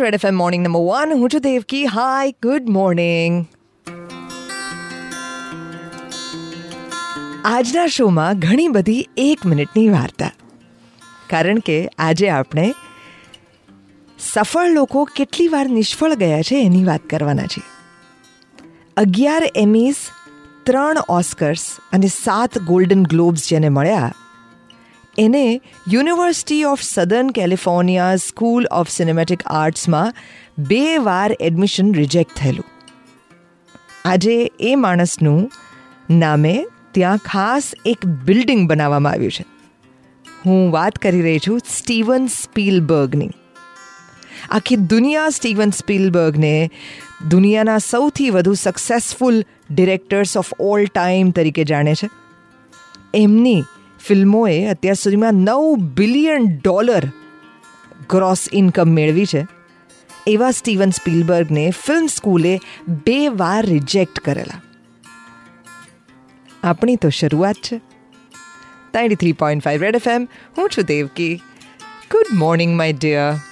છો red FM morning number one હું છું દેવકી હાય ગુડ મોર્નિંગ આજના શોમાં ઘણી બધી એક મિનિટની વાર્તા. કારણ કે આજે આપણે સફળ લોકો કેટલી વાર નિષ્ફળ ગયા છે એની વાત કરવાના છે અગિયાર એમીઝ ત્રણ ઓસ્કર્સ અને સાત ગોલ્ડન ગ્લોબ્સ જેને મળ્યા એને University of Southern California School of Cinematic આર્ટ્સમાં બે વાર એડમિશન રિજેક્ટ થયેલું આજે એ માણસનું નામે ત્યાં ખાસ એક બિલ્ડિંગ બનાવવામાં આવ્યું છે હું વાત કરી રહી છું સ્ટીવન સ્પીલબર્ગની આખી દુનિયા સ્ટીવન સ્પીલબર્ગને દુનિયાના સૌથી વધુ successful directors of all time તરીકે જાણે છે એમની ફિલ્મોએ અત્યાર સુધીમાં નવ બિલિયન ડોલર ગ્રોસ ઇન્કમ મેળવી છે. એવા સ્ટીવન સ્પીલબર્ગને ફિલ્મ સ્કૂલે બે વાર રિજેક્ટ કરેલા. આપણી તો શરૂઆત છે. Ninety three point five red F M હું છું Devki. Good morning my dear